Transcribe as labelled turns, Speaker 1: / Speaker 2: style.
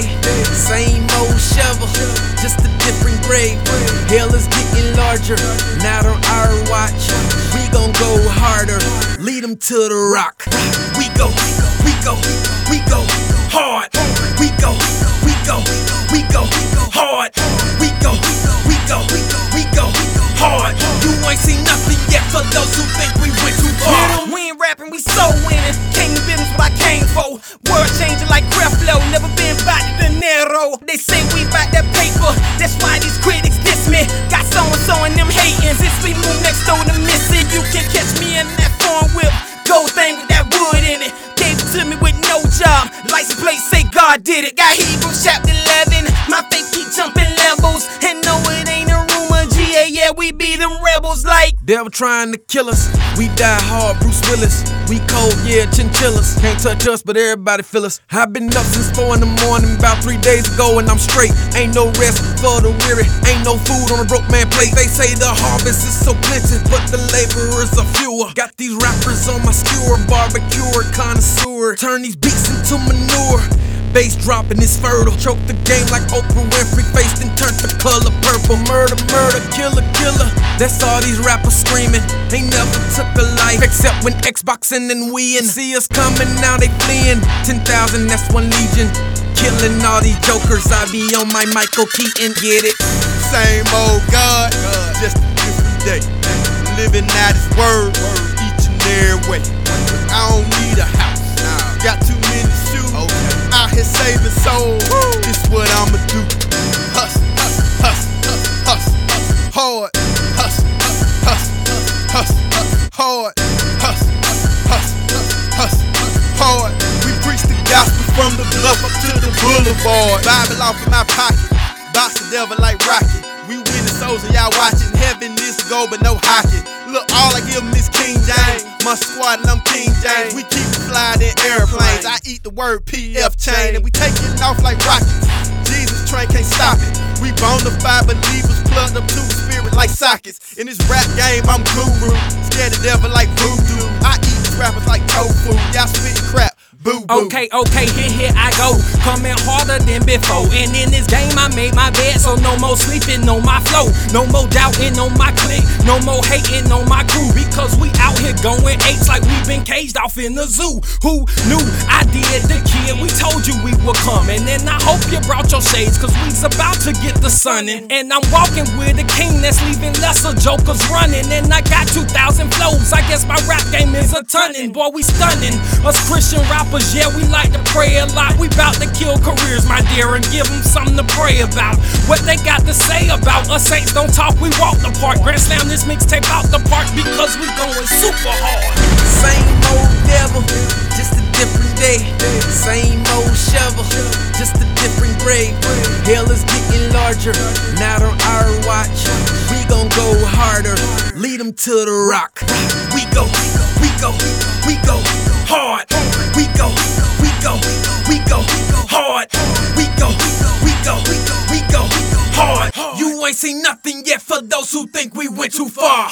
Speaker 1: day. Same old shovel, just a different grave. Hell is getting larger, not on our watch. We gon' go harder, lead them to the rock. We go,
Speaker 2: World changing like Creflo, never been back to dinero. They say we back that paper, that's why these critics diss me. Got so and so and them hating. Since we move next door to Missy, you can catch me in that foreign whip. Gold thing with that wood in it. Rebels like.
Speaker 1: Devil trying to kill us. We die hard, Bruce Willis. We cold, yeah, chinchillas. Can't touch us, but everybody feel us. I've been up since four in the morning, about three days ago, and I'm straight. Ain't no rest for the weary. Ain't no food on a broke man plate. They say the harvest is so plenty, but the laborers are fewer. Got these rappers on my skewer, barbecue connoisseur. Turn these beats into manure. Bass dropping is fertile. Choke the game like Oprah Winfrey faced and turned the color purple. Murder, murder, killer, killer. That's all these rappers screaming. They never took a life except when Xboxing and we and see us coming now they fleeing. Ten thousand, that's one legion. Killing all these jokers. I be on my Michael Keaton. Get it?
Speaker 3: Same old God, just a different day. Living out His word, each and every way. I don't need a house, got too saving souls, this what I'ma do. Hustle, hustle, hustle, hustle, hustle, hard. Hustle, hustle, hustle, hustle, hard. Hustle, hustle, hustle, hustle, hard. We preach the gospel from the bluff up to the boulevard. Bible off in my pocket, box the devil like rocket. We winning souls and y'all watching. Heaven is gold, but no hockey. Look, all I give 'em is King James. My squad and I'm King James. We keep in airplanes. I eat the word PF chain and we taking off like rockets. Jesus train can't stop it. We bona fide believers plugged up to the spirit like sockets. In this rap game, I'm guru. Scared the devil like voodoo. I eat rappers like tofu. Y'all spitting crap. Boo boo.
Speaker 2: Okay, okay, here, here I go. Coming harder than before. And in this game, I made my bed, so no more sleeping on my flow. No more doubting on my clique. No more hating on my crew. Because we out going apes like we've been caged off in the zoo. Who knew I did the kid? We told you we were coming. And I hope you brought your shades, cause we's about to get the sun in. And I'm walking with a king that's leaving lesser jokers running. And I got 2,000 flows. I guess my rap game is a tunning. Boy, we stunning. Us Christian rappers yeah, we like to pray a lot. We bout to kill careers, my dear, and give them something to pray about. What they got to say about us saints don't talk, we walk the park. Grand slam this mixtape out the park because we hard.
Speaker 1: Same old devil, just a different day. Same old shovel, just a different grave. Hell is getting larger, not on our watch. We gon' go harder, lead them to the rock. We go, we go, we go hard. We go, we go, we go hard. We go, we go, we go hard. You ain't seen nothing yet for those who think we went too far.